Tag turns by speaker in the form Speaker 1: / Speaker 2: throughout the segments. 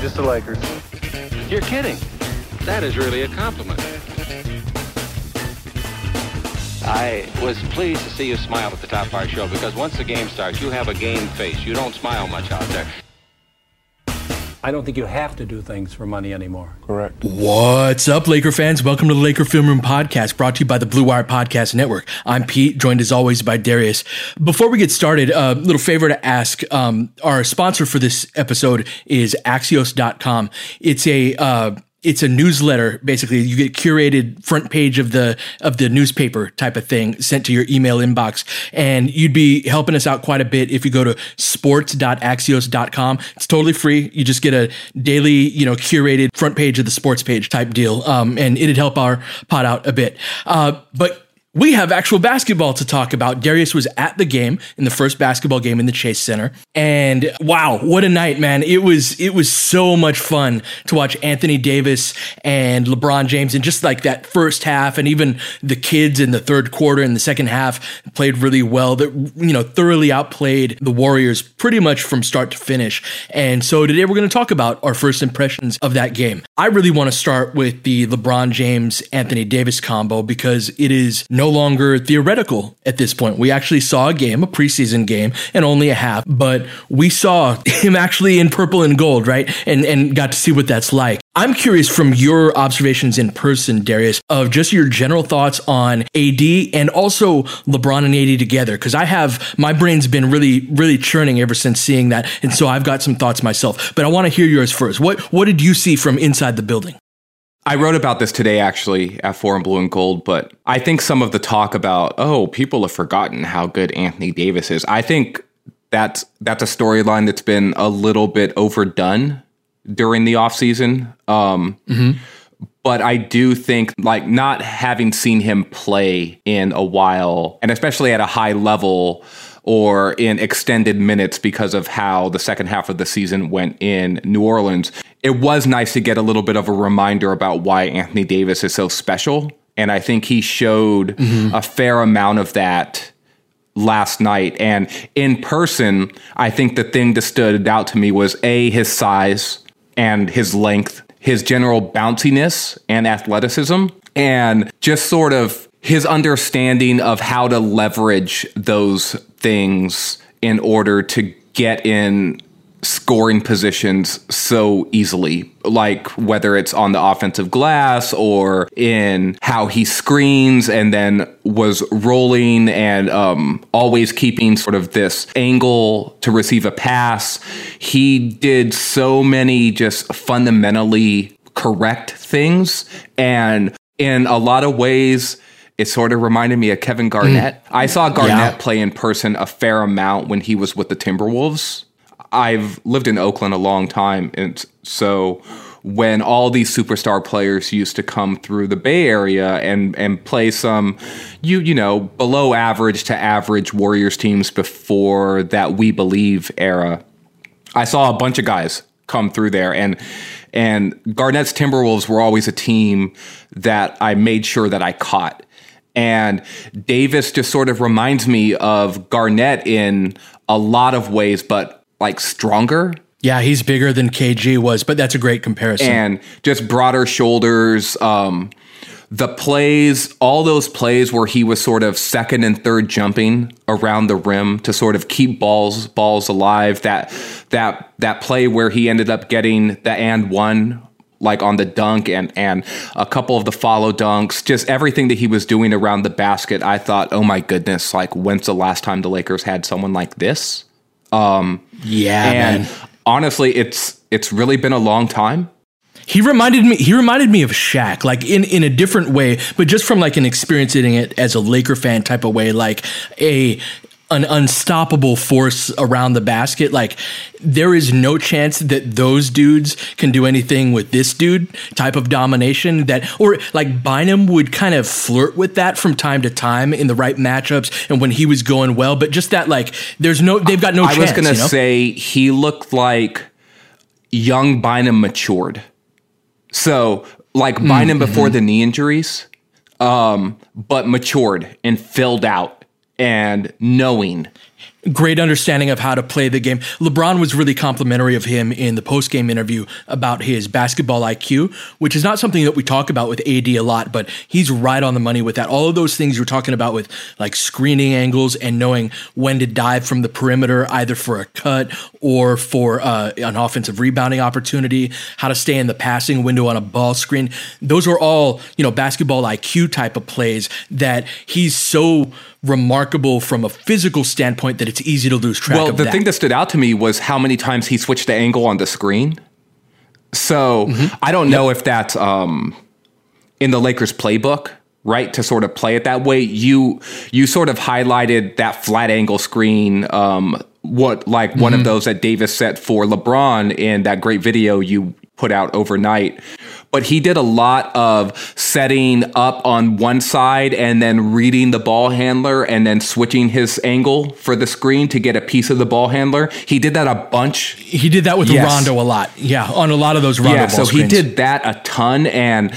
Speaker 1: Just the Lakers.
Speaker 2: You're kidding. That is really a compliment. I was pleased to see you smile at the top of our show because once the game starts, you have a game face. You don't smile much out there. I don't think you have to do things for money anymore.
Speaker 3: Correct.
Speaker 4: What's up, Laker fans? Welcome to the Laker Film Room Podcast, brought to you by the Blue Wire Podcast Network. I'm Pete, joined as always by Darius. Before we get started, a little favor to ask. Um, our sponsor for this episode is Axios.com. It's a uh, it's a newsletter basically. You get curated front page of the of the newspaper type of thing sent to your email inbox. And you'd be helping us out quite a bit if you go to sports.axios.com it's totally free. You just get a daily you know curated front page of the sports page type deal. Um, and it'd help our pot out a bit. Uh, but we have actual basketball to talk about. Darius was at the game in the first basketball game in the Chase Center. And wow, what a night, man. It was it was so much fun to watch Anthony Davis and LeBron James and just like that first half and even the kids in the third quarter and the second half played really well. That you know, thoroughly outplayed the Warriors pretty much from start to finish. And so today we're going to talk about our first impressions of that game. I really want to start with the LeBron James Anthony Davis combo because it is no longer theoretical at this point. We actually saw a game, a preseason game, and only a half, but we saw him actually in purple and gold, right? And and got to see what that's like. I'm curious from your observations in person, Darius, of just your general thoughts on AD and also LeBron and AD together. Cause I have, my brain's been really, really churning ever since seeing that. And so I've got some thoughts myself, but I want to hear yours first. What, what did you see from inside the building?
Speaker 5: I wrote about this today actually at Forum Blue and Gold, but I think some of the talk about, oh, people have forgotten how good Anthony Davis is. I think that's that's a storyline that's been a little bit overdone during the offseason. Um mm-hmm. But I do think, like, not having seen him play in a while, and especially at a high level, or in extended minutes because of how the second half of the season went in New Orleans, it was nice to get a little bit of a reminder about why Anthony Davis is so special. And I think he showed mm-hmm. a fair amount of that last night. And in person, I think the thing that stood out to me was A, his size and his length, his general bounciness and athleticism, and just sort of his understanding of how to leverage those things in order to get in scoring positions so easily, like whether it's on the offensive glass or in how he screens and then was rolling and um, always keeping sort of this angle to receive a pass. He did so many just fundamentally correct things. And in a lot of ways, it sort of reminded me of Kevin Garnett. Mm. I saw Garnett yeah. play in person a fair amount when he was with the Timberwolves. I've lived in Oakland a long time, and so when all these superstar players used to come through the Bay Area and and play some you you know below average to average Warriors teams before that we believe era. I saw a bunch of guys come through there and and Garnett's Timberwolves were always a team that I made sure that I caught. And Davis just sort of reminds me of Garnett in a lot of ways, but like stronger
Speaker 4: yeah, he's bigger than KG was, but that's a great comparison.
Speaker 5: And just broader shoulders. Um, the plays, all those plays where he was sort of second and third jumping around the rim to sort of keep balls balls alive. That that that play where he ended up getting the and one like on the dunk and and a couple of the follow dunks, just everything that he was doing around the basket. I thought, oh my goodness, like when's the last time the Lakers had someone like this? Um,
Speaker 4: yeah,
Speaker 5: and
Speaker 4: man
Speaker 5: honestly, it's it's really been a long time.
Speaker 4: He reminded me. He reminded me of Shaq, like in in a different way, but just from like an experiencing it as a Laker fan type of way, like a an unstoppable force around the basket. Like there is no chance that those dudes can do anything with this dude type of domination that or like Bynum would kind of flirt with that from time to time in the right matchups and when he was going well, but just that like there's no they've got no
Speaker 5: I
Speaker 4: chance.
Speaker 5: was gonna
Speaker 4: you know?
Speaker 5: say he looked like young Bynum matured. So like Bynum mm-hmm. before the knee injuries, um, but matured and filled out and knowing
Speaker 4: great understanding of how to play the game. LeBron was really complimentary of him in the post game interview about his basketball IQ, which is not something that we talk about with AD a lot, but he's right on the money with that. All of those things you're talking about with like screening angles and knowing when to dive from the perimeter, either for a cut or for uh, an offensive rebounding opportunity, how to stay in the passing window on a ball screen. Those are all, you know, basketball IQ type of plays that he's so remarkable from a physical standpoint that it's easy to lose track
Speaker 5: well,
Speaker 4: of.
Speaker 5: the
Speaker 4: that.
Speaker 5: thing that stood out to me was how many times he switched the angle on the screen. So mm-hmm. I don't know yep. if that's um, in the Lakers playbook, right? To sort of play it that way. You you sort of highlighted that flat angle screen. Um, what like mm-hmm. one of mm-hmm. those that Davis set for LeBron in that great video you put out overnight but he did a lot of setting up on one side and then reading the ball handler and then switching his angle for the screen to get a piece of the ball handler. He did that a bunch.
Speaker 4: He did that with yes. Rondo a lot. Yeah, on a lot of those Rondo yeah,
Speaker 5: so
Speaker 4: screens.
Speaker 5: he did that a ton and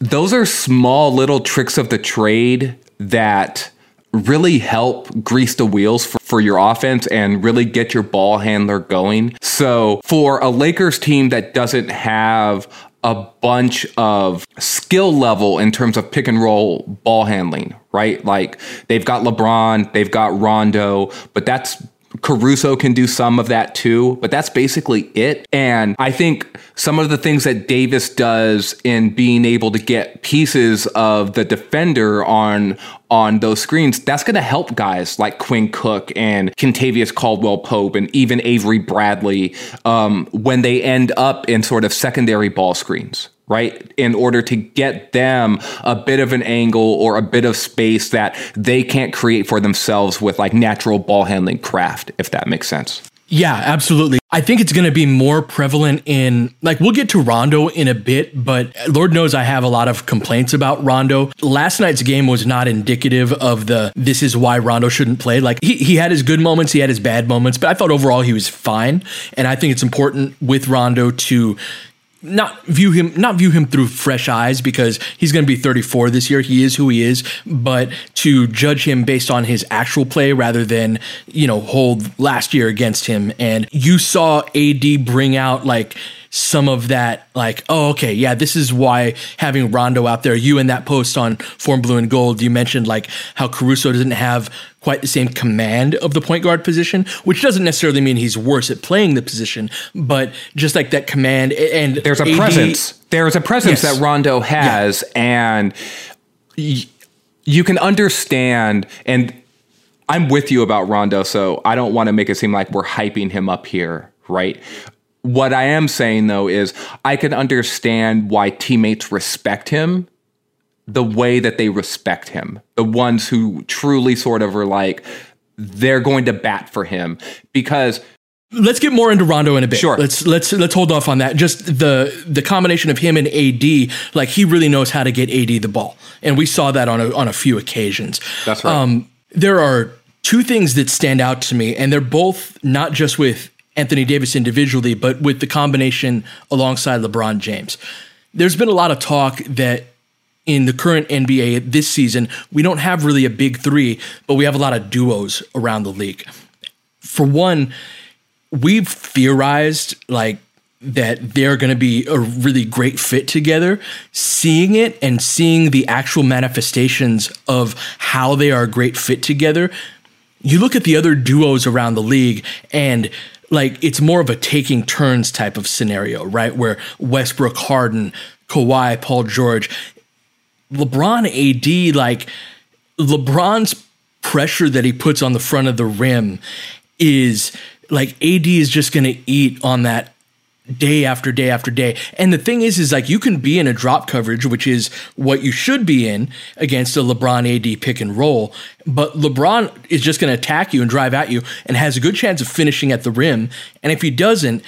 Speaker 5: those are small little tricks of the trade that really help grease the wheels for, for, your offense and really get your ball handler going. So, for a Lakers team that doesn't have a bunch of skill level in terms of pick and roll ball handling, right? Like they've got LeBron, they've got Rondo, but that's Caruso can do some of that too, but that's basically it. And I think some of the things that Davis does in being able to get pieces of the defender on on those screens, that's going to help guys like Quinn Cook and Kentavious Caldwell Pope and even Avery Bradley um, when they end up in sort of secondary ball screens right? In order to get them a bit of an angle or a bit of space that they can't create for themselves with like natural ball handling craft, if that makes sense.
Speaker 4: Yeah, absolutely. I think it's going to be more prevalent in, like, we'll get to Rondo in a bit, but Lord knows I have a lot of complaints about Rondo. Last night's game was not indicative of the this is why Rondo shouldn't play. Like, he, he had his good moments, he had his bad moments, but I thought overall he was fine. And I think it's important with Rondo to not view him not view him through fresh eyes because he's going to be 34 this year. He is who he is. But to judge him based on his actual play rather than you know hold last year against him. And you saw AD bring out like some of that like oh okay yeah this is why having Rondo out there you in that post on Forum Blue and Gold you mentioned like how Caruso doesn't have quite the same command of the point guard position which doesn't necessarily mean he's worse at playing the position but just like that command and
Speaker 5: there's a AD, presence there's a presence yes. that Rondo has yeah. and y- you can understand and I'm with you about Rondo so I don't want to make it seem like we're hyping him up here right what I am saying though is I can understand why teammates respect him the way that they respect him. The ones who truly sort of are like, they're going to bat for him because
Speaker 4: Let's get more into Rondo in a bit.
Speaker 5: Sure.
Speaker 4: Let's let's let's hold off on that. Just the the combination of him and AD, like he really knows how to get AD the ball, and we saw that on a on a few occasions.
Speaker 5: That's right.
Speaker 4: Um, there are two things that stand out to me, and they're both not just with Anthony Davis individually, but with the combination alongside LeBron James. There's been a lot of talk that in the current NBA this season, we don't have really a big three, but we have a lot of duos around the league. For one, we've theorized like that they're going to be a really great fit together. Seeing it and seeing the actual manifestations of how they are a great fit together, you look at the other duos around the league and like it's more of a taking turns type of scenario, right? Where Westbrook, Harden, Kawhi, Paul George, LeBron, AD, like LeBron's pressure that he puts on the front of the rim is like AD is just going to eat on that day after day after day. And the thing is, is like you can be in a drop coverage, which is what you should be in against a LeBron AD pick and roll. But LeBron is just going to attack you and drive at you and has a good chance of finishing at the rim. And if he doesn't,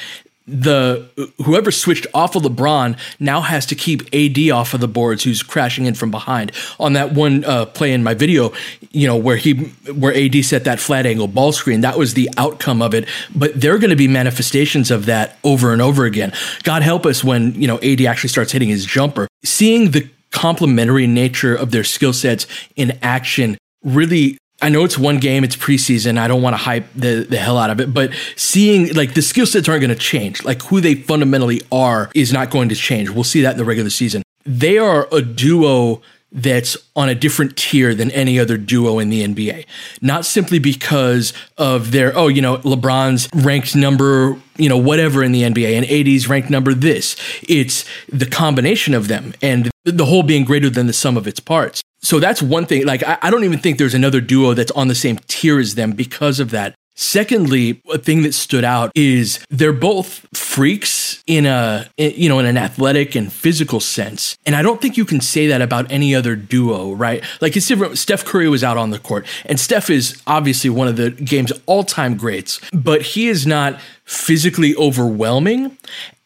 Speaker 4: the whoever switched off of LeBron now has to keep AD off of the boards, who's crashing in from behind. On that one uh, play in my video, you know where he where AD set that flat angle ball screen, that was the outcome of it. But there are going to be manifestations of that over and over again. God help us when you know AD actually starts hitting his jumper. Seeing the complementary nature of their skill sets in action really I know it's one game, it's preseason. I don't want to hype the, the hell out of it, but seeing like the skill sets aren't going to change. Like who they fundamentally are is not going to change. We'll see that in the regular season. They are a duo that's on a different tier than any other duo in the NBA. Not simply because of their, oh, you know, LeBron's ranked number, you know, whatever in the NBA and AD's ranked number this. It's the combination of them and the whole being greater than the sum of its parts. So that's one thing. Like, I, I, don't even think there's another duo that's on the same tier as them because of that. Secondly, a thing that stood out is they're both freaks in a, you know, in an athletic and physical sense. And I don't think you can say that about any other duo, right? Like it's different. Steph Curry was out on the court and Steph is obviously one of the game's all time greats, but he is not physically overwhelming.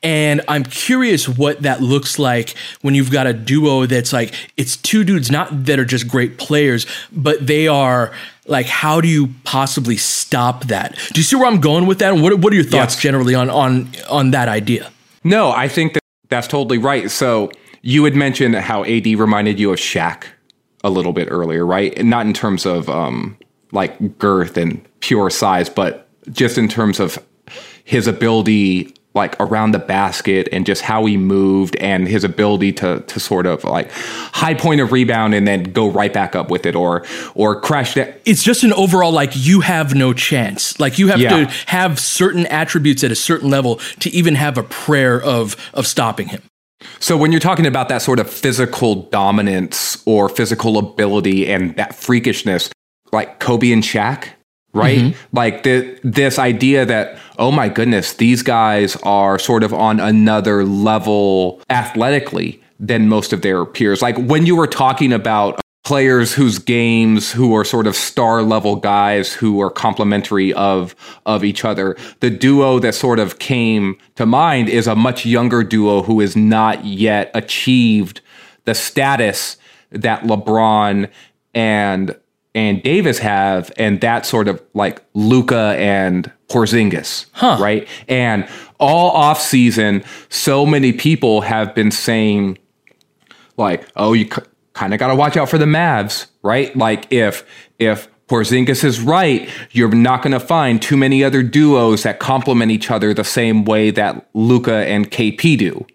Speaker 4: And I'm curious what that looks like when you've got a duo that's like, it's two dudes, not that are just great players, but they are like, how do you possibly stop that? Do you see where I'm going with that? And what, what are your thoughts yes. generally on, on, on that idea?
Speaker 5: No, I think that that's totally right. So you had mentioned how AD reminded you of Shaq a little bit earlier, right? Not in terms of um, like girth and pure size, but just in terms of his ability like around the basket and just how he moved and his ability to to sort of like high point of rebound and then go right back up with it or or crash that.
Speaker 4: It's just an overall like you have no chance. Like you have yeah. to have certain attributes at a certain level to even have a prayer of of stopping him.
Speaker 5: So when you're talking about that sort of physical dominance or physical ability and that freakishness, like Kobe and Shaq, right? Mm-hmm. Like the, this idea that, oh my goodness, these guys are sort of on another level athletically than most of their peers. Like when you were talking about players whose games who are sort of star level guys who are complementary of of each other the duo that sort of came to mind is a much younger duo who has not yet achieved the status that LeBron and and Davis have, and that sort of like Luka and Porzingis, huh. right? And all off season, so many people have been saying, like, oh, you c- kind of got to watch out for the Mavs, right? Like if if Porzingis is right, you're not going to find too many other duos that complement each other the same way that Luka and KP do.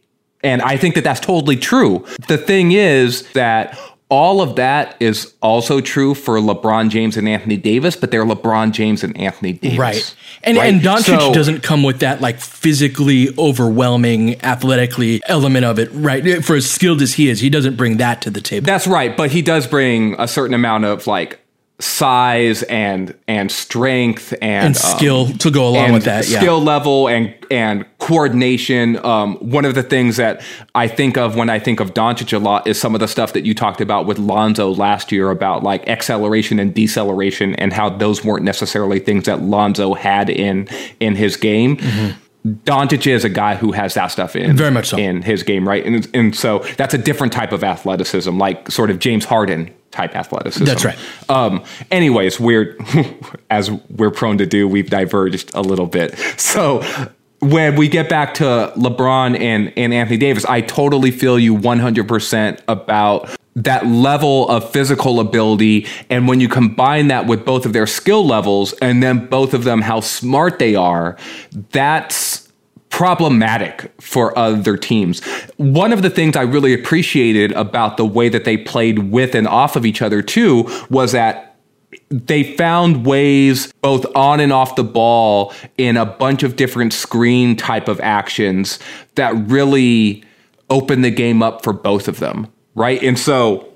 Speaker 5: And I think that that's totally true. The thing is that all of that is also true for LeBron James and Anthony Davis, but they're LeBron James and Anthony Davis.
Speaker 4: Right. And right? and Doncic so, doesn't come with that like physically overwhelming athletically element of it, right? For as skilled as he is, he doesn't bring that to the table.
Speaker 5: That's right, but he does bring a certain amount of like size and and strength and,
Speaker 4: and skill um, to go along with that
Speaker 5: yeah. skill level and and coordination. Um, one of the things that I think of when I think of Doncic a lot is some of the stuff that you talked about with Lonzo last year about like acceleration and deceleration and how those weren't necessarily things that Lonzo had in in his game. Mm-hmm. Doncic is a guy who has that stuff in
Speaker 4: very much so.
Speaker 5: in his game, right? And, and so that's a different type of athleticism, like sort of James Harden type athleticism.
Speaker 4: That's right.
Speaker 5: Um, anyways, we're as we're prone to do, we've diverged a little bit. So when we get back to LeBron and, and Anthony Davis, I totally feel you 100% about that level of physical ability. And when you combine that with both of their skill levels and then both of them how smart they are, that's problematic for other teams. One of the things I really appreciated about the way that they played with and off of each other too was that they found ways both on and off the ball in a bunch of different screen type of actions that really opened the game up for both of them right? And so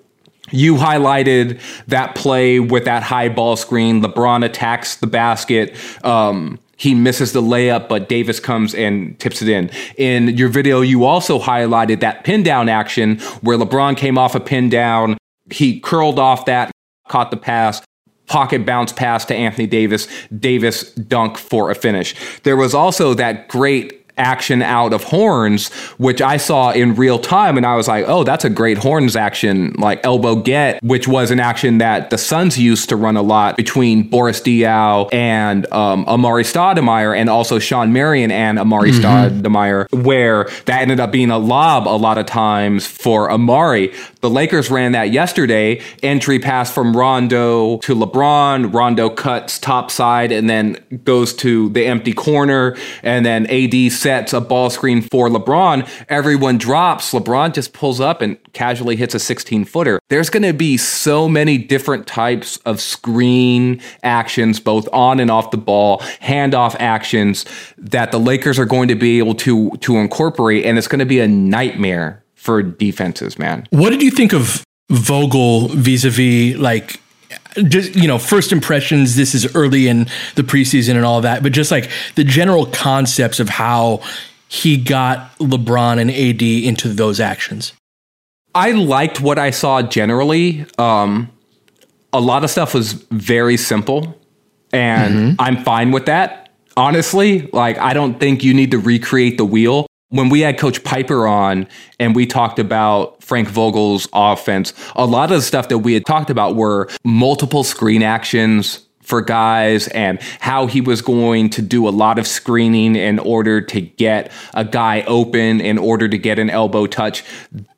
Speaker 5: you highlighted that play with that high ball screen. LeBron attacks the basket. Um, he misses the layup, but Davis comes and tips it in. In your video, you also highlighted that pin down action where LeBron came off a pin down. He curled off that, caught the pass, pocket bounce pass to Anthony Davis, Davis dunk for a finish. There was also that great action out of horns, which I saw in real time. And I was like, oh, that's a great horns action, like elbow get, which was an action that the Suns used to run a lot between Boris Diaw and um, Amar'e Stoudemire, and also Shawn Marion and Amar'e mm-hmm. Stoudemire, where that ended up being a lob a lot of times for Amar'e. The Lakers ran that yesterday. Entry pass from Rondo to LeBron. Rondo cuts top side and then goes to the empty corner. And then AD sets a ball screen for LeBron. Everyone drops. LeBron just pulls up and casually hits a 16 footer. There's going to be so many different types of screen actions, both on and off the ball, handoff actions that the Lakers are going to be able to, to incorporate. And it's going to be a nightmare for defenses, man.
Speaker 4: What did you think of Vogel vis-a-vis like just you know first impressions this is early in the preseason and all that but just like the general concepts of how he got LeBron and AD into those actions.
Speaker 5: I liked what I saw generally. Um, a lot of stuff was very simple and mm-hmm. I'm fine with that. Honestly like I don't think you need to recreate the wheel when we had Coach Piper on and we talked about Frank Vogel's offense, a lot of the stuff that we had talked about were multiple screen actions for guys and how he was going to do a lot of screening in order to get a guy open, in order to get an elbow touch.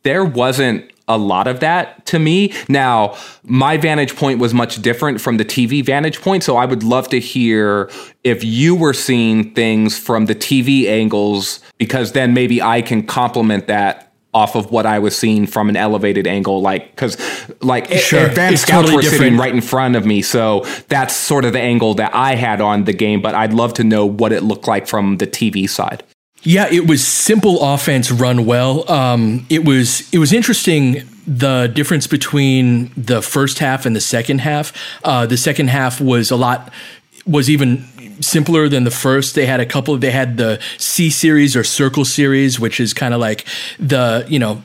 Speaker 5: There wasn't a lot of that to me. Now, my vantage point was much different from the TV vantage point, so I would love to hear if you were seeing things from the TV angles because then maybe I can complement that off of what I was seeing from an elevated angle, like because like sure. advanced scouts totally were different. sitting right in front of me, so that's sort of the angle that I had on the game. But I'd love to know what it looked like from the TV side.
Speaker 4: Yeah, it was simple offense run well. Um, it was it was interesting the difference between the first half and the second half. Uh, the second half was a lot was even simpler than the first. They had a couple. They had the C series or Circle series, which is kind of like the you know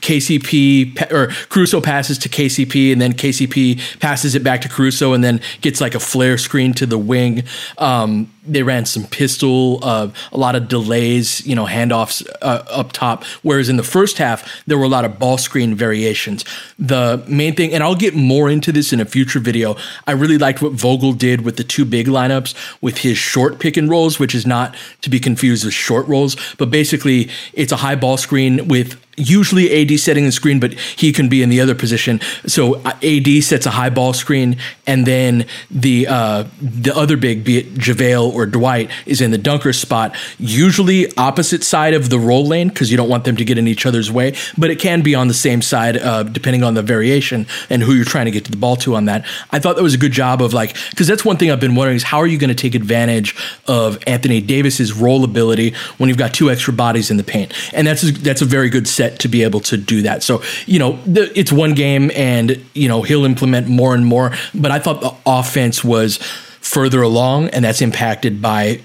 Speaker 4: KCP or Caruso passes to KCP and then KCP passes it back to Caruso and then gets like a flare screen to the wing. Um, they ran some pistol, uh, a lot of delays, you know, handoffs uh, up top. Whereas in the first half, there were a lot of ball screen variations. The main thing, and I'll get more into this in a future video, I really liked what Vogel did with the two big lineups with his short pick and rolls, which is not to be confused with short rolls, but basically it's a high ball screen with usually AD setting the screen, but he can be in the other position. So uh, AD sets a high ball screen, and then the uh, the other big, be it JaVale or Dwight is in the dunker spot, usually opposite side of the roll lane because you don't want them to get in each other's way. But it can be on the same side uh, depending on the variation and who you're trying to get to the ball to on that. I thought that was a good job of like because that's one thing I've been wondering is how are you going to take advantage of Anthony Davis's roll ability when you've got two extra bodies in the paint, and that's a, that's a very good set to be able to do that. So you know the, it's one game, and you know he'll implement more and more. But I thought the offense was further along, and that's impacted by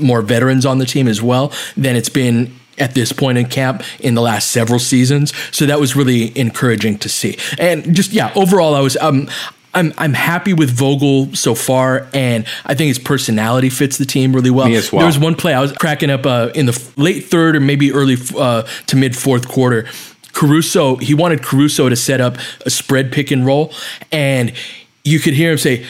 Speaker 4: more veterans on the team as well than it's been at this point in camp in the last several seasons. So that was really encouraging to see. And just yeah, overall, I was um. I'm I'm happy with Vogel so far, and I think his personality fits the team really well.
Speaker 5: Me as well.
Speaker 4: There was one play I was cracking up uh, in the late third or maybe early uh, to mid fourth quarter. Caruso, he wanted Caruso to set up a spread pick and roll, and you could hear him say,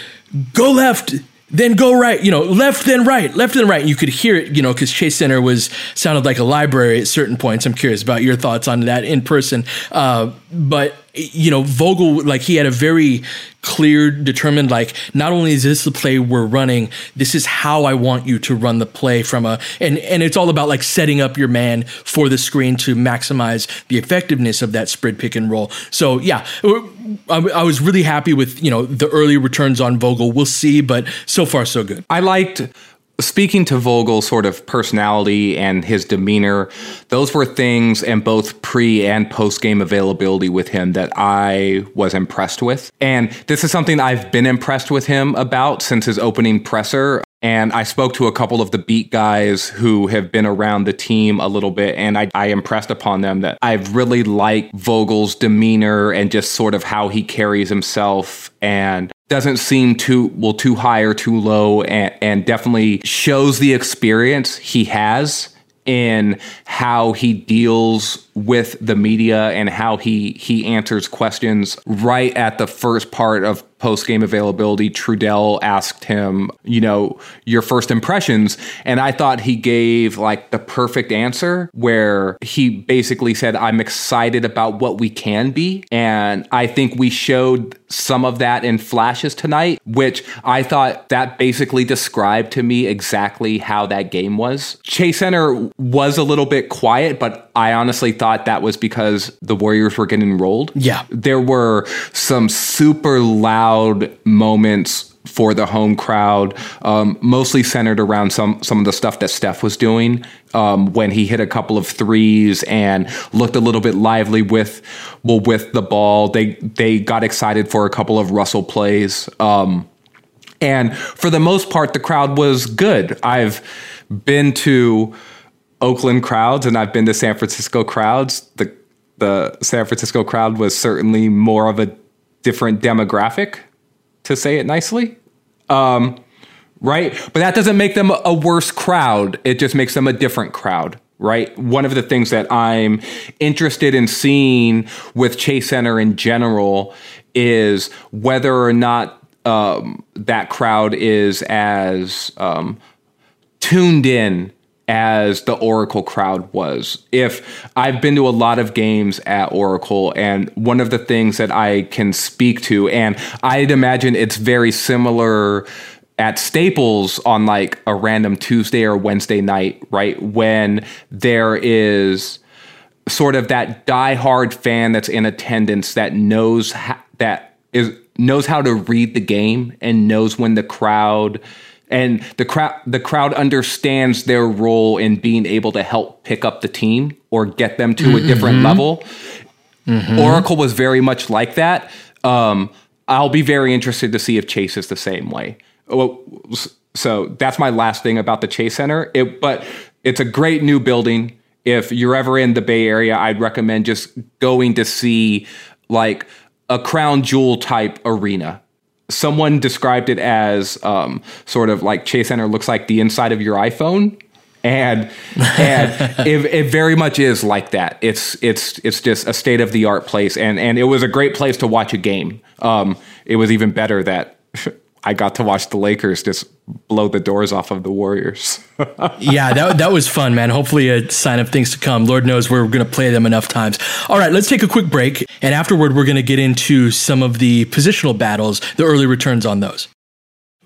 Speaker 4: "Go left." Then go right, you know, left then right, left then right. You could hear it, you know, because Chase Center was sounded like a library at certain points. I'm curious about your thoughts on that in person. Uh, but you know, Vogel, like he had a very clear, determined, like, not only is this the play we're running, this is how I want you to run the play from a, and, and it's all about like setting up your man for the screen to maximize the effectiveness of that spread pick and roll. So yeah, I, I was really happy with, you know, the early returns on Vogel. We'll see, but so far so good.
Speaker 5: I liked speaking to Vogel's sort of personality and his demeanor, those were things in both pre and post game availability with him that I was impressed with. And this is something I've been impressed with him about since his opening presser. And I spoke to a couple of the beat guys who have been around the team a little bit, and I, I impressed upon them that I really like Vogel's demeanor and just sort of how he carries himself and doesn't seem too well too high or too low and, and definitely shows the experience he has in how he deals with the media and how he he answers questions. Right at the first part of post game availability Trudell asked him you know your first impressions. And I thought he gave like the perfect answer where he basically said I'm excited about what we can be. And I think we showed some of that in flashes tonight which I thought that basically described to me exactly how that game was. Chase Center was a little bit quiet but I honestly thought that was because the Warriors were getting rolled.
Speaker 4: Yeah.
Speaker 5: There were some super loud moments for the home crowd, um, mostly centered around some some of the stuff that Steph was doing um, when he hit a couple of threes and looked a little bit lively with well with the ball. They they got excited for a couple of Russell plays, um, and for the most part, the crowd was good. I've been to Oakland crowds and I've been to San Francisco crowds. The the San Francisco crowd was certainly more of a different demographic, to say it nicely. Um, right? But that doesn't make them a worse crowd. It just makes them a different crowd, right? One of the things that I'm interested in seeing with Chase Center in general is whether or not um, that crowd is as um, tuned in as the Oracle crowd was. If I've been to a lot of games at Oracle, and one of the things that I can speak to, and I'd imagine it's very similar at Staples on like a random Tuesday or Wednesday night, right? When there is sort of that diehard fan that's in attendance that knows ha- that is knows how to read the game and knows when the crowd and the crowd the crowd understands their role in being able to help pick up the team or get them to mm-hmm. a different level. Mm-hmm. Oracle was very much like that. Um, I'll be very interested to see if Chase is the same way. So that's my last thing about the Chase Center. It, but it's a great new building. If you're ever in the Bay Area, I'd recommend just going to see like a crown jewel type arena someone described it as um, sort of like Chase Center looks like the inside of your iPhone. And and it, it, very much is like that. It's it's it's just a state of the art place, and and it was a great place to watch a game. Um, it was even better that I got to watch the Lakers just blow the doors off of the Warriors.
Speaker 4: yeah, that, that was fun, man. Hopefully, a sign of things to come. Lord knows we're going to play them enough times. All right, let's take a quick break. And afterward, we're going to get into some of the positional battles, the early returns on those.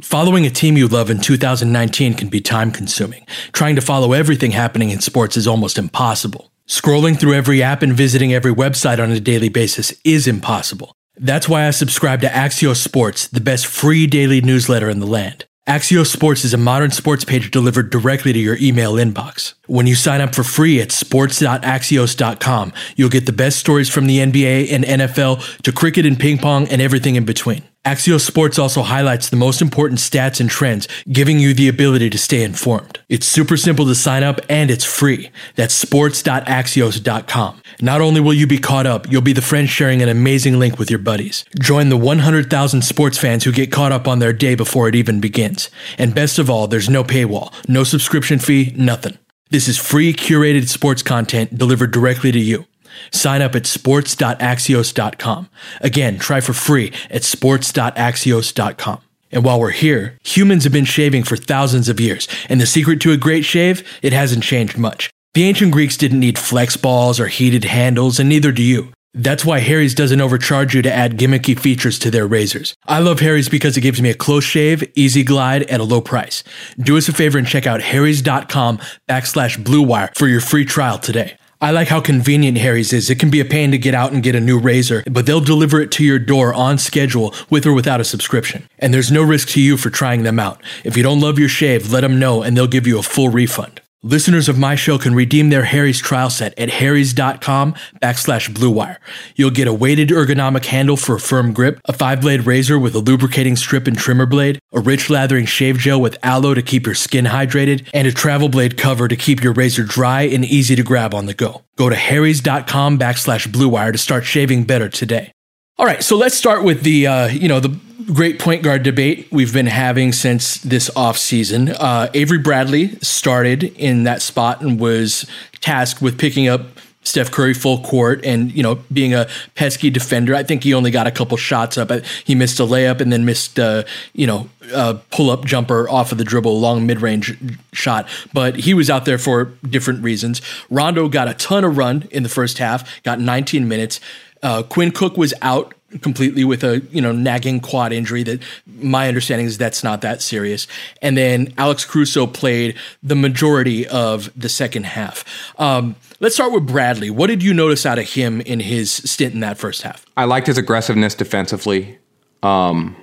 Speaker 4: Following a team you love in 2019 can be time consuming. Trying to follow everything happening in sports is almost impossible. Scrolling through every app and visiting every website on a daily basis is impossible. That's why I subscribe to Axios Sports, the best free daily newsletter in the land. Axios Sports is a modern sports page delivered directly to your email inbox. When you sign up for free at sports.axios.com, you'll get the best stories from the NBA and NFL to cricket and ping pong and everything in between. Axios Sports also highlights the most important stats and trends, giving you the ability to stay informed. It's super simple to sign up and it's free. That's sports.axios.com. Not only will you be caught up, you'll be the friend sharing an amazing link with your buddies. Join the 100,000 sports fans who get caught up on their day before it even begins. And best of all, there's no paywall, no subscription fee, nothing. This is free curated sports content delivered directly to you. Sign up at sports.axios.com. Again, try for free at sports.axios.com. And while we're here, humans have been shaving for thousands of years, and the secret to a great shave, it hasn't changed much. The ancient Greeks didn't need flex balls or heated handles, and neither do you. That's why Harry's doesn't overcharge you to add gimmicky features to their razors. I love Harry's because it gives me a close shave, easy glide, at a low price. Do us a favor and check out harrys.com backslash blue wire for your free trial today. I like how convenient Harry's is. It can be a pain to get out and get a new razor, but they'll deliver it to your door on schedule with or without a subscription. And there's no risk to you for trying them out. If you don't love your shave, let them know and they'll give you a full refund. Listeners of my show can redeem their Harry's trial set at harrys.com backslash bluewire. You'll get a weighted ergonomic handle for a firm grip, a five blade razor with a lubricating strip and trimmer blade, a rich lathering shave gel with aloe to keep your skin hydrated, and a travel blade cover to keep your razor dry and easy to grab on the go. Go to harrys.com backslash bluewire to start shaving better today. All right, so let's start with the uh, you know the great point guard debate we've been having since this offseason. Uh, Avery Bradley started in that spot and was tasked with picking up Steph Curry full court and you know being a pesky defender. I think he only got a couple shots up. He missed a layup and then missed uh, you know a pull up jumper off of the dribble, long mid range shot. But he was out there for different reasons. Rondo got a ton of run in the first half, got 19 minutes. Uh, Quinn Cook was out completely with a you know nagging quad injury that my understanding is that's not that serious. And then alex caruso played the majority of the second half. Um, let's start with bradley. What did you notice out of him in his stint in that first half?
Speaker 5: I liked his aggressiveness defensively. Um,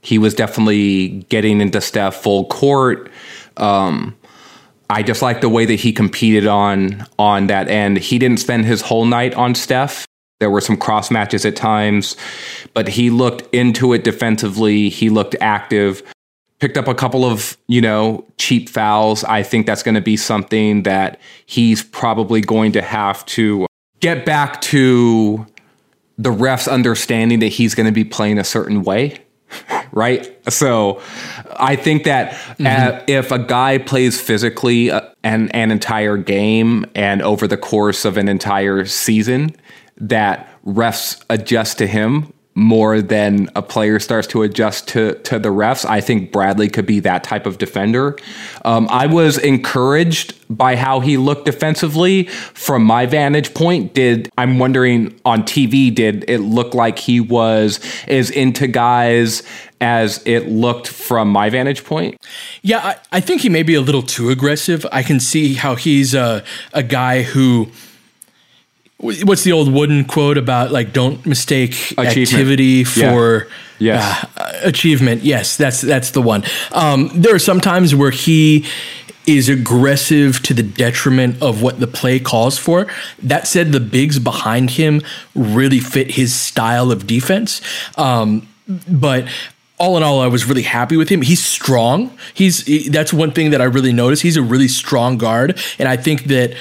Speaker 5: he was definitely getting into steph full court. Um, I just like the way that he competed on on that end. He didn't spend his whole night on Steph. There were some cross matches at times, but he looked into it defensively. He looked active. Picked up a couple of, you know, cheap fouls. I think that's going to be something that he's probably going to have to get back to the refs understanding that he's going to be playing a certain way right? So I think that mm-hmm. uh, if a guy plays physically uh, an, an entire game and over the course of an entire season, that refs adjust to him more than a player starts to adjust to to the refs. I think Bradley could be that type of defender. Um, I was encouraged by how he looked defensively from my vantage point. Did I'm wondering on TV did it look like he was as into guys as it looked from my vantage point?
Speaker 4: Yeah, I, I think he may be a little too aggressive. I can see how he's a a guy who what's the old wooden quote about like don't mistake activity for
Speaker 5: yeah. Yes.
Speaker 4: Uh, achievement yes that's that's the one um, there are some times where he is aggressive to the detriment of what the play calls for that said the bigs behind him really fit his style of defense um, but all in all, I was really happy with him. He's strong. He's he, that's one thing that I really noticed. He's a really strong guard, and I think that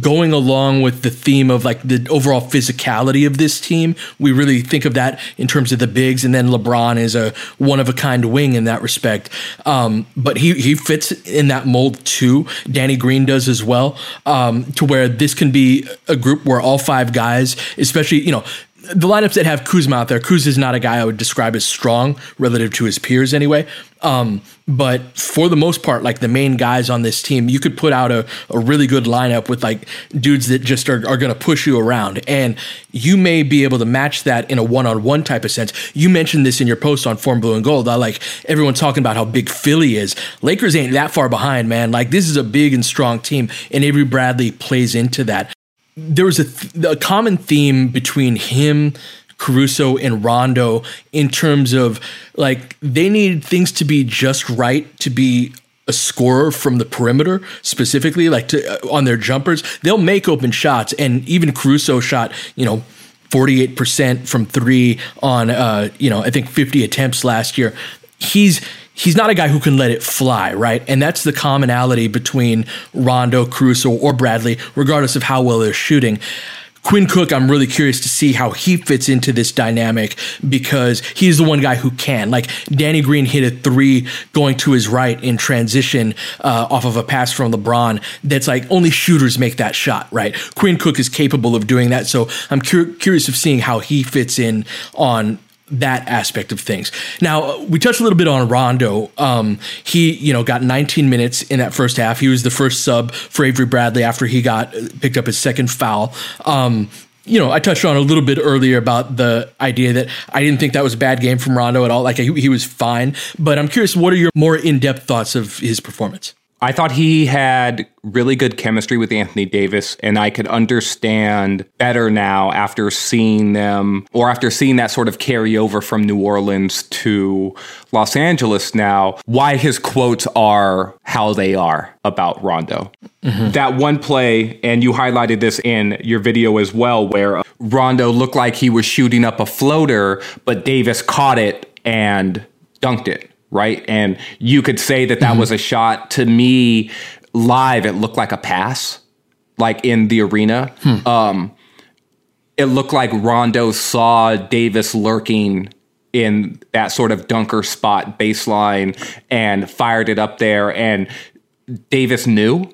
Speaker 4: going along with the theme of like the overall physicality of this team. We really think of that in terms of the bigs, and then LeBron is a one of a kind wing in that respect. Um, but he he fits in that mold too. Danny Green does as well. Um, to where this can be a group where all five guys, especially you know the lineups that have Kuzma out there, Kuz is not a guy I would describe as strong relative to his peers anyway. Um, but for the most part, like the main guys on this team, you could put out a, a really good lineup with like dudes that just are, are going to push you around. And you may be able to match that in a one on one type of sense. You mentioned this in your post on Forum Blue and Gold. I like everyone talking about how big Philly is. Lakers ain't that far behind, man. Like this is a big and strong team, and Avery Bradley plays into that there was a, th- a common theme between him, Caruso, and Rondo in terms of like they needed things to be just right to be a scorer from the perimeter specifically like to, uh, on their jumpers they'll make open shots and even caruso shot you know 48% from three on, uh, you know, I think 50 attempts last year. He's he's not a guy who can let it fly, right? And that's the commonality between Rondo, Caruso, or Bradley, regardless of how well they're shooting. Quinn Cook, I'm really curious to see how he fits into this dynamic because he's the one guy who can. Like Danny Green hit a three going to his right in transition uh, off of a pass from LeBron. That's like only shooters make that shot, right? Quinn Cook is capable of doing that. So I'm cur- curious of seeing how he fits in on that aspect of things. Now we touched a little bit on Rondo. Um, he, you know, got 19 minutes in that first half. He was the first sub for Avery Bradley after he got uh, picked up his second foul. Um, you know, I touched on a little bit earlier about the idea that I didn't think that was a bad game from Rondo at all. Like he, he was fine, but I'm curious, what are your more in depth thoughts of his performance?
Speaker 5: I thought he had really good chemistry with Anthony Davis, and I could understand better now after seeing them or after seeing that sort of carry over from New Orleans to Los Angeles now, why his quotes are how they are about Rondo. Mm-hmm. That one play, and you highlighted this in your video as well, where Rondo looked like he was shooting up a floater, but Davis caught it and dunked it right? And you could say that that mm-hmm. was a shot. To me, live, it looked like a pass, like in the arena. Hmm. Um, it looked like Rondo saw Davis lurking in that sort of dunker spot baseline and fired it up there. And Davis knew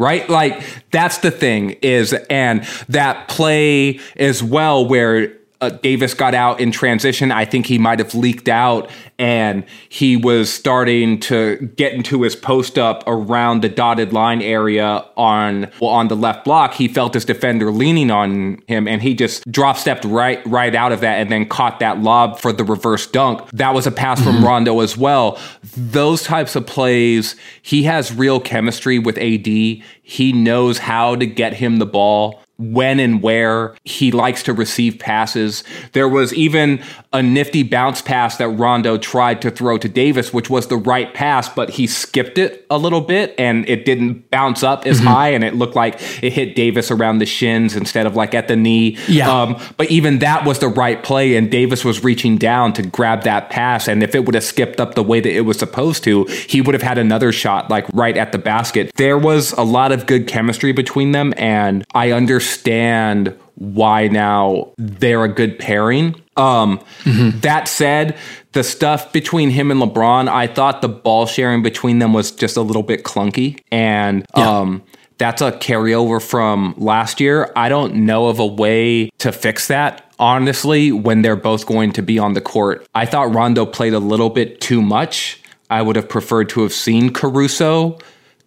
Speaker 5: right? Like that's the thing is, and that play as well where uh, Davis got out in transition. I think he might have leaked out and he was starting to get into his post up around the dotted line area on well, on the left block. He felt his defender leaning on him and he just drop stepped right right out of that and then caught that lob for the reverse dunk. That was a pass from mm-hmm. Rondo as well. Those types of plays, he has real chemistry with AD. He knows how to get him the ball when and where he likes to receive passes. There was even a nifty bounce pass that Rondo tried to throw to Davis, which was the right pass, but he skipped it a little bit and it didn't bounce up as mm-hmm. high and it looked like it hit Davis around the shins instead of like at the knee.
Speaker 4: Yeah.
Speaker 5: Um, but even that was the right play and Davis was reaching down to grab that pass. And if it would have skipped up the way that it was supposed to, he would have had another shot like right at the basket. There was a lot of good chemistry between them and I understand understand why now they're a good pairing. Um, mm-hmm. That said, the stuff between him and LeBron, I thought the ball sharing between them was just a little bit clunky. And yeah. um, that's a carryover from last year. I don't know of a way to fix that. Honestly, when they're both going to be on the court, I thought Rondo played a little bit too much. I would have preferred to have seen Caruso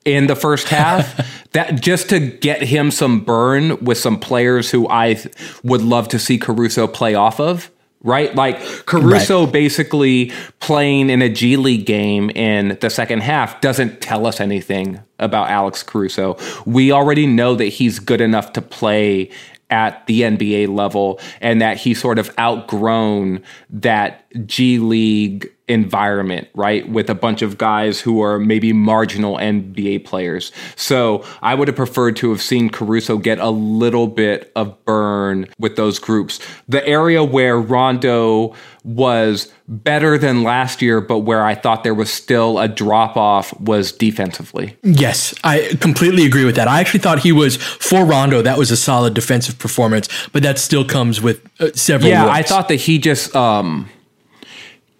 Speaker 5: in the first half that just to get him some burn with some players who I th- would love to see Caruso play off of right? Like Caruso right. basically playing in a G League game in the second half doesn't tell us anything about Alex Caruso. We already know that he's good enough to play at the NBA level and that he sort of outgrown that G League environment, right? With a bunch of guys who are maybe marginal NBA players. So I would have preferred to have seen Caruso get a little bit of burn with those groups. The area where Rondo was better than last year, but where I thought there was still a drop off was defensively.
Speaker 4: Yes, I completely agree with that. I actually thought he was for Rondo. That was a solid defensive performance, but that still comes with uh, several.
Speaker 5: Yeah, I thought that he just um,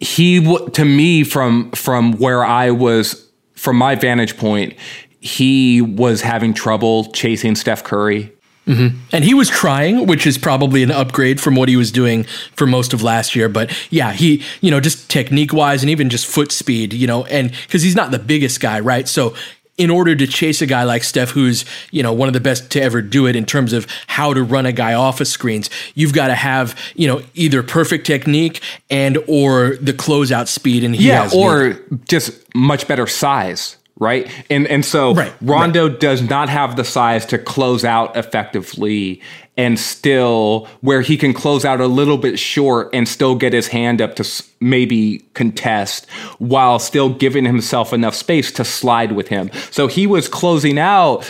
Speaker 5: he to me from from where I was from my vantage point, he was having trouble chasing Steph Curry.
Speaker 4: Mm-hmm. And he was trying, which is probably an upgrade from what he was doing for most of last year. But yeah, he, you know, just technique wise and even just foot speed, you know, and because he's not the biggest guy, right? So in order to chase a guy like Steph, who's you know one of the best to ever do it in terms of how to run a guy off of screens, you've got to have you know either perfect technique and or the closeout speed, and he has.
Speaker 5: yeah, or just much better size right? And and so right, Rondo right. does not have the size to close out effectively and still where he can close out a little bit short and still get his hand up to maybe contest while still giving himself enough space to slide with him. So he was closing out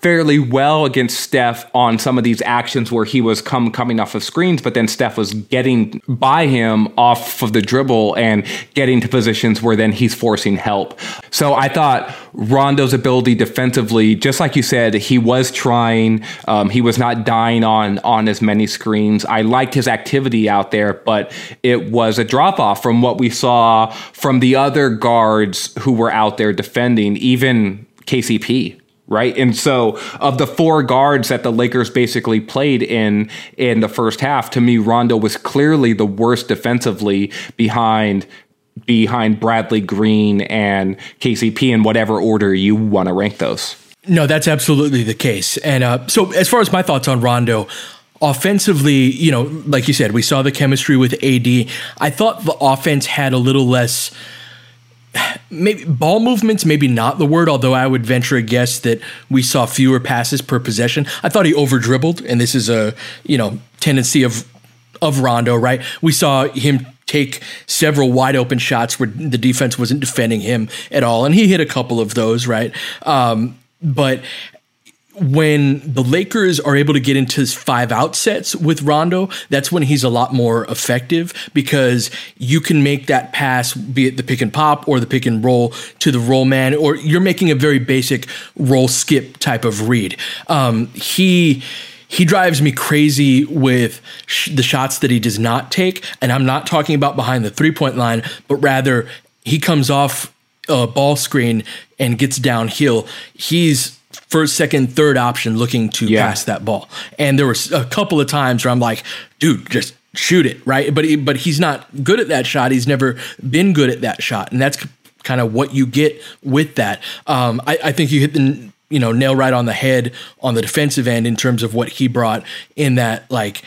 Speaker 5: fairly well against Steph on some of these actions where he was come coming off of screens, but then Steph was getting by him off of the dribble and getting to positions where then he's forcing help. So I thought Rondo's ability defensively, just like you said, he was trying. Um, he was not dying on on as many screens. I liked his activity out there, but it was a drop off from what we saw from the other guards who were out there defending, even KCP right? And so of the four guards that the Lakers basically played in in the first half, to me Rondo was clearly the worst defensively behind behind Bradley Green and KCP in whatever order you want to rank those.
Speaker 4: No, that's absolutely the case. And uh, so as far as my thoughts on Rondo, offensively, you know, like you said, we saw the chemistry with AD. I thought the offense had a little less maybe ball movements maybe not the word although i would venture a guess that we saw fewer passes per possession. I thought he over dribbled and this is a you know tendency of of rondo right? We saw him take several wide open shots where the defense wasn't defending him at all and he hit a couple of those right? Um, but when the Lakers are able to get into five out sets with Rondo, that's when he's a lot more effective because you can make that pass, be it the pick and pop or the pick and roll to the roll man, or you're making a very basic roll skip type of read. Um, he he drives me crazy with sh- the shots that he does not take, and I'm not talking about behind the three point line, but rather he comes off a ball screen and gets downhill. He's first, second, third option looking to yeah. pass that ball. And there was a couple of times where I'm like, dude, just shoot it, right? But he, but he's not good at that shot. He's never been good at that shot, and that's kind of what you get with that. Um, I, I think you hit the you know nail right on the head on the defensive end in terms of what he brought in that like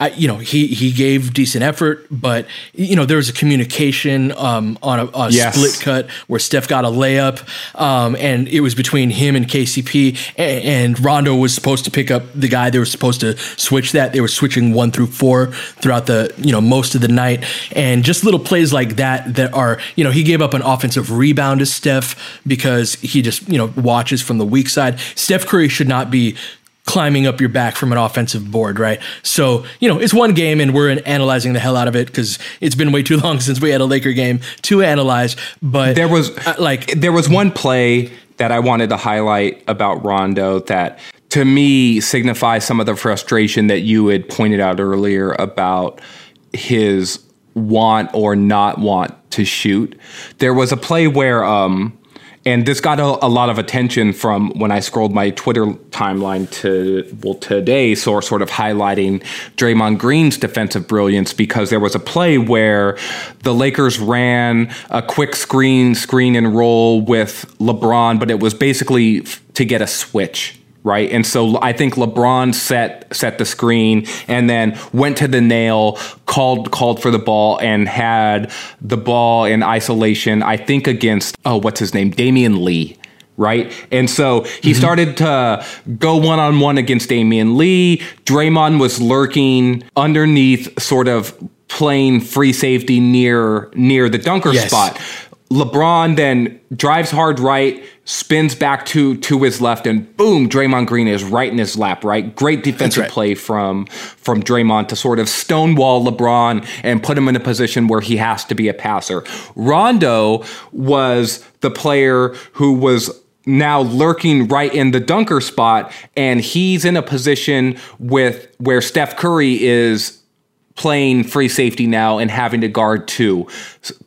Speaker 4: I, you know, he he gave decent effort, but you know there was a communication um, on a, a yes. split cut where Steph got a layup, um, and it was between him and KCP, and, and, Rondo was supposed to pick up the guy. They were supposed to switch that. They were switching one through four throughout the you know most of the night, and just little plays like that that are you know he gave up an offensive rebound to Steph because he just you know watches from the weak side. Steph Curry should not be climbing up your back from an offensive board, right? So, you know, it's one game and we're analyzing the hell out of it because it's been way too long since we had a Laker game to analyze. But
Speaker 5: there was uh, like, there was one play that I wanted to highlight about Rondo that to me signifies some of the frustration that you had pointed out earlier about his want or not want to shoot. There was a play where, um, and this got a, a, lot of attention from when I scrolled my Twitter timeline to well today, so sort of highlighting Draymond Green's defensive brilliance because there was a play where the Lakers ran a quick screen, screen and roll with LeBron, but it was basically to get a switch right? And so I think LeBron set set the screen and then went to the nail, called called for the ball and had the ball in isolation. I think against oh what's his name Damion Lee. Right. And so he mm-hmm. started to go one on one against Damion Lee. Draymond was lurking underneath, sort of playing free safety near near the dunker yes. spot. LeBron then drives hard right, spins back to to his left, and boom, Draymond Green is right in his lap. Right, great defensive right. play from from Draymond to sort of stonewall LeBron and put him in a position where he has to be a passer. Rondo was the player who was now lurking right in the dunker spot, and he's in a position with where Steph Curry is playing free safety now and having to guard two.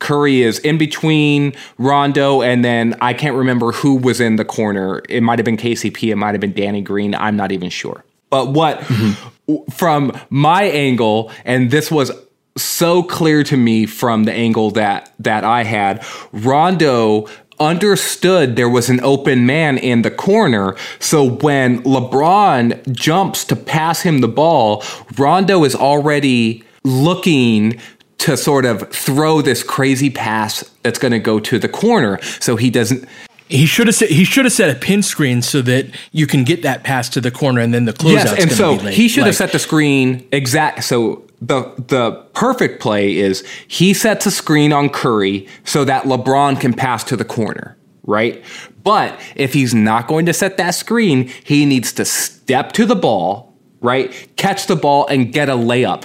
Speaker 5: Curry is in between Rondo and then I can't remember who was in the corner. It might have been KCP, it might have been Danny Green. I'm not even sure. But what mm-hmm. from my angle, and this was so clear to me from the angle that that I had, Rondo understood there was an open man in the corner. So when LeBron jumps to pass him the ball, Rondo is already looking to sort of throw this crazy pass that's going to go to the corner. So he doesn't.
Speaker 4: He should have set, he should have set a pin screen so that you can get that pass to the corner and then the closeout. Yes,
Speaker 5: and so he should like, have set the screen exact. So the the perfect play is he sets a screen on Curry so that LeBron can pass to the corner, right? But if he's not going to set that screen, he needs to step to the ball, right? Catch the ball and get a layup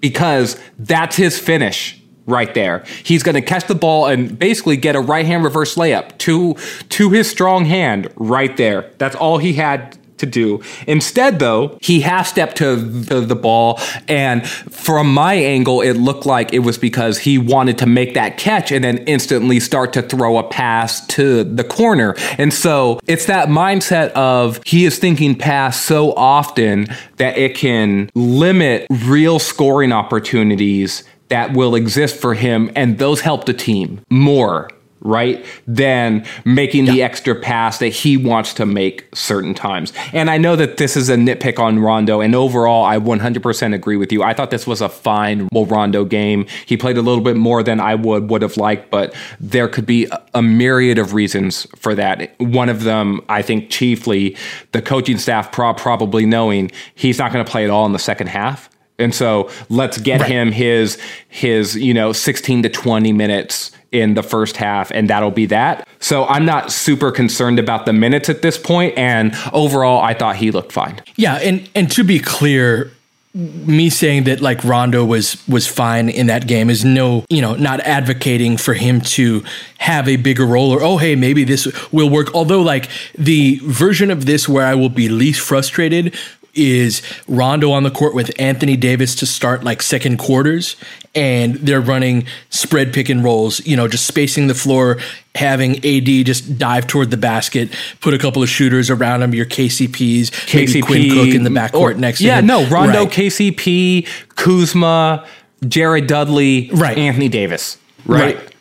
Speaker 5: because that's his finish right there. He's going to catch the ball and basically get a right hand reverse layup to to his strong hand right there. That's all he had to do. Instead, though, he half stepped to the, ball, and from my angle, it looked like it was because he wanted to make that catch and then instantly start to throw a pass to the corner. And so it's that mindset of he is thinking pass so often that it can limit real scoring opportunities that will exist for him, and those help the team more right? Than making yeah. the extra pass that he wants to make certain times. And I know that this is a nitpick on Rondo, and overall, I 100% agree with you. I thought this was a fine Rondo game. He played a little bit more than I would would have liked, but there could be a myriad of reasons for that. One of them, I think, chiefly the coaching staff pro- probably knowing he's not going to play at all in the second half. And so let's get right. him his his you know 16 to 20 minutes in the first half, and that'll be that. So I'm not super concerned about the minutes at this point, and overall, I thought he looked fine.
Speaker 4: Yeah, and and to be clear, me saying that like Rondo was was fine in that game is no, you know, not advocating for him to have a bigger role or oh hey, maybe this will work. Although like the version of this where I will be least frustrated is Rondo on the court with Anthony Davis to start like second quarters, and they're running spread pick and rolls, you know, just spacing the floor, having AD just dive toward the basket, put a couple of shooters around him, your KCPs, KCP, maybe Quinn Cook in the backcourt or, next
Speaker 5: yeah,
Speaker 4: to
Speaker 5: him. Yeah, no, Rondo, right. KCP, Kuzma, Jared Dudley, right. Anthony Davis. Right? right.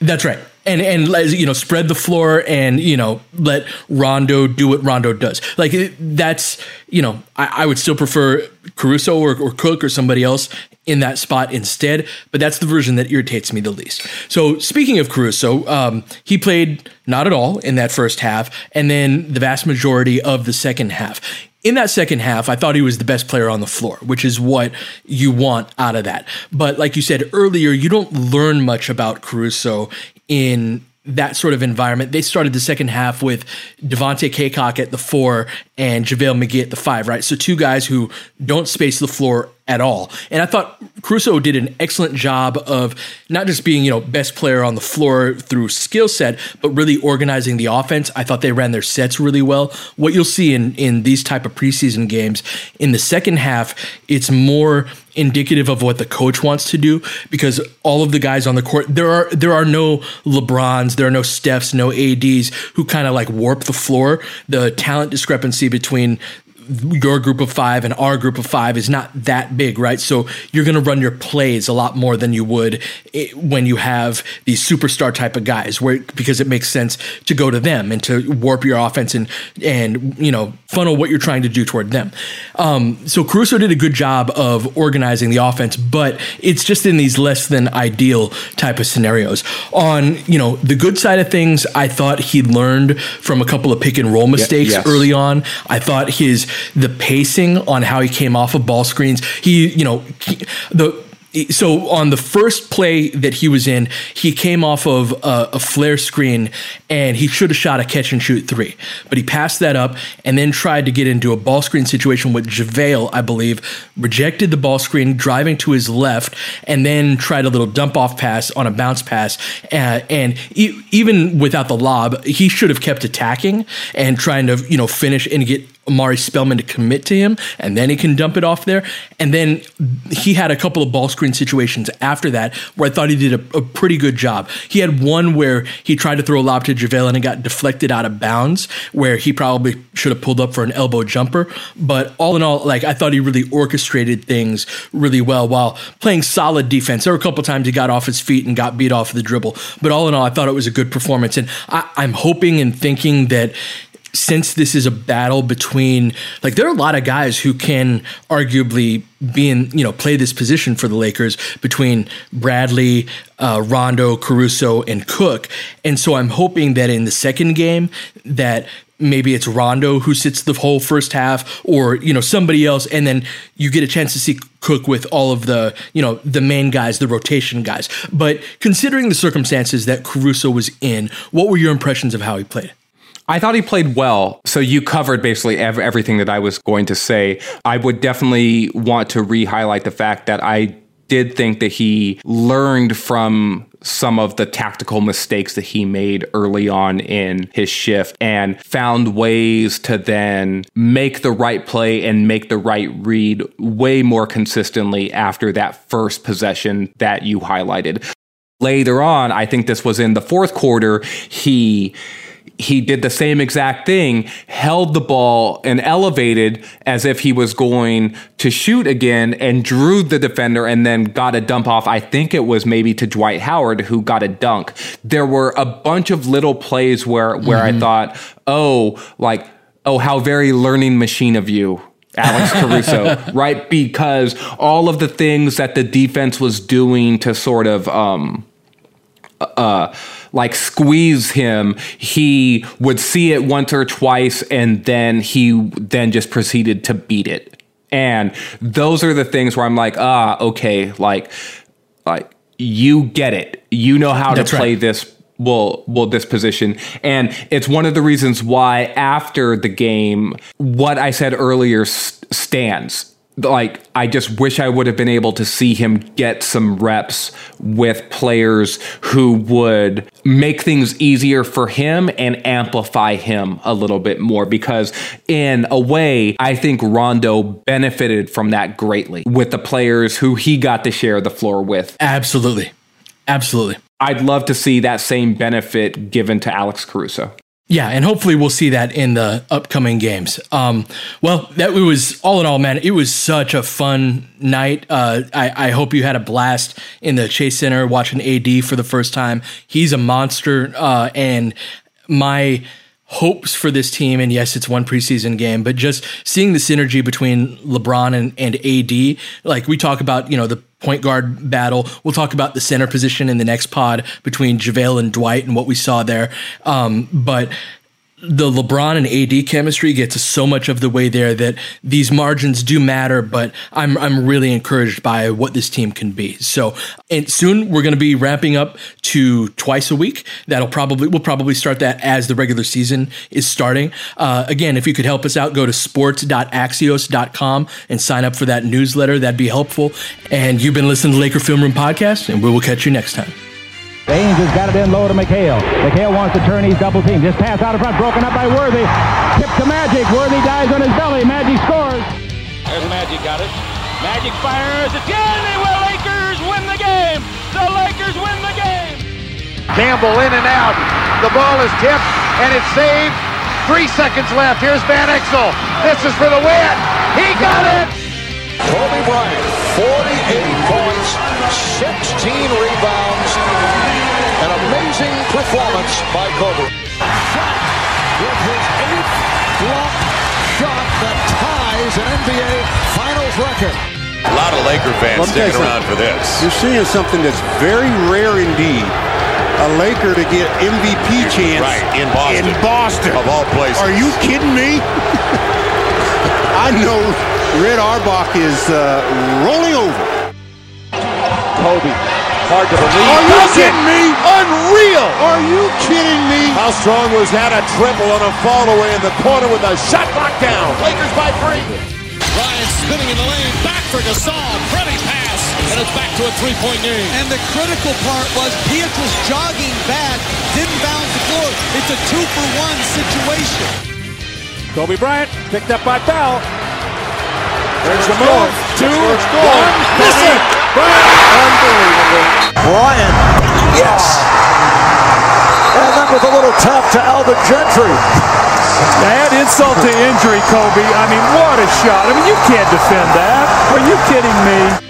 Speaker 4: That's right and and you know spread the floor and you know let Rondo do what Rondo does. Like that's you know I, I would still prefer Caruso or, or Cook or somebody else in that spot instead, but that's the version that irritates me the least. So speaking of Caruso, um, he played not at all in that first half, and then the vast majority of the second half in that second half, I thought he was the best player on the floor, which is what you want out of that. But like you said earlier, you don't learn much about Caruso in that sort of environment. They started the second half with Devontae Cacok at the four and JaVale McGee at the five, right? So two guys who don't space the floor at all. And I thought Caruso did an excellent job of not just being, you know, best player on the floor through skill set, but really organizing the offense. I thought they ran their sets really well. What you'll see in in these type of preseason games in the second half, it's more indicative of what the coach wants to do because all of the guys on the court there are there are no LeBrons, there are no Stephs, no ADs who kind of like warp the floor. The talent discrepancy between your group of five and our group of five is not that big, right? So you're going to run your plays a lot more than you would when you have these superstar type of guys, where because it makes sense to go to them and to warp your offense and and you know funnel what you're trying to do toward them. Um, so Caruso did a good job of organizing the offense, but it's just in these less than ideal type of scenarios. On you know the good side of things, I thought he learned from a couple of pick and roll mistakes yes. early on. I thought his the pacing on how he came off of ball screens. He, you know, the so on the first play that he was in, he came off of a, a, flare screen and he should have shot a catch and shoot three, but he passed that up and then tried to get into a ball screen situation with JaVale, I believe, rejected the ball screen, driving to his left, and then tried a little dump off pass on a bounce pass. Uh, and even without the lob, he should have kept attacking and trying to you know finish and get Omari Spellman to commit to him, and then he can dump it off there. And then he had a couple of ball screen situations after that where I thought he did a, a pretty good job. He had one where he tried to throw a lob to JaVale and it got deflected out of bounds, where he probably should have pulled up for an elbow jumper. But all in all, like I thought he really orchestrated things really well while playing solid defense. There were a couple times he got off his feet and got beat off the dribble. But all in all, I thought it was a good performance. And I, I'm hoping and thinking that since this is a battle between like there are a lot of guys who can arguably be in you know play this position for the Lakers between Bradley, uh, Rondo, Caruso, and Cook, and so I'm hoping that in the second game that maybe it's Rondo who sits the whole first half or you know somebody else and then you get a chance to see Cook with all of the you know the main guys the rotation guys. But considering the circumstances that Caruso was in what were your impressions of how he played
Speaker 5: I thought he played well. So you covered basically ev- everything that I was going to say. I would definitely want to re highlight the fact that I did think that he learned from some of the tactical mistakes that he made early on in his shift and found ways to then make the right play and make the right read way more consistently after that first possession that you highlighted. Later on, I think this was in the fourth quarter, he he did the same exact thing, held the ball and elevated as if he was going to shoot again and drew the defender and then got a dump off. I think it was maybe to Dwight Howard who got a dunk. There were a bunch of little plays where where mm-hmm. I thought, "Oh, like oh, how very learning machine of you." Alex Caruso, right? Because all of the things that the defense was doing to sort of um uh like squeeze him, he would see it once or twice and then he then just proceeded to beat it. And those are the things where I'm like, ah, okay, like like you get it. You know how That's to play right. this well well this position and it's one of the reasons why after the game what i said earlier stands like I just wish I would have been able to see him get some reps with players who would make things easier for him and amplify him a little bit more because in a way I think Rondo benefited from that greatly with the players who he got to share the floor with.
Speaker 4: Absolutely. Absolutely.
Speaker 5: I'd love to see that same benefit given to Alex Caruso.
Speaker 4: Yeah, and hopefully we'll see that in the upcoming games. Um, well, that was all in all, man. It was such a fun night. Uh, I, I, hope you had a blast in the Chase Center watching AD for the first time. He's a monster, uh, and my hopes for this team, and yes, it's one preseason game, but just seeing the synergy between LeBron and, and AD, like we talk about, you know, the point guard battle. We'll talk about the center position in the next pod between JaVale and Dwight and what we saw there. Um, but the LeBron and AD chemistry gets so much of the way there that these margins do matter, but I'm I'm really encouraged by what this team can be. So, and soon we're going to be ramping up to twice a week. That'll probably we'll probably start that as the regular season is starting. Uh, again, if you could help us out, go to sports.axios.com and sign up for that newsletter. That'd be helpful. And you've been listening to Laker Film Room podcast, and we will catch you next time.
Speaker 1: Baynes has got it in low to McHale. McHale wants to turn. He's double team. Just pass out in front. Broken up by Worthy. Tip to Magic. Worthy dies on his belly. Magic scores.
Speaker 6: There's Magic. Got it. Magic fires. It's good. The Lakers win the game. The Lakers win the game.
Speaker 7: Campbell in and out. The ball is tipped and it's saved. Three seconds left. Here's Van Exel. This is for the win. He got it.
Speaker 8: Kobe Bryant, 48 points, 16 rebounds, an amazing performance by Kobe. Shot with his eighth block shot that ties an NBA Finals record.
Speaker 9: A lot of Laker fans sticking around for this.
Speaker 10: You're seeing something that's very rare indeed. A Laker to get MVP chance
Speaker 9: right, in Boston.
Speaker 10: In Boston.
Speaker 9: Of all places.
Speaker 10: Are you kidding me? I know Red Auerbach is uh, rolling over.
Speaker 7: Kobe. Hard to believe.
Speaker 10: Are you kidding me? Unreal. Are you kidding me?
Speaker 9: How strong was that? A triple on a fall away in the corner with a shot locked down. Lakers by three.
Speaker 8: Ryan spinning in the lane. Back for Gasol. Pretty pass. And it's back to a three-point game.
Speaker 11: And the critical part was Pietrus jogging back. Didn't bounce the floor. It's a two-for-one situation.
Speaker 7: Kobe Bryant picked up by Bell.
Speaker 10: There's the move.
Speaker 7: Two, one, miss it.
Speaker 10: Unbelievable.
Speaker 8: Bryant, yes. And that was a little tap to Alvin Gentry.
Speaker 7: Add insult to injury, Kobe. I mean, what a shot. I mean, you can't defend that. Are you kidding me?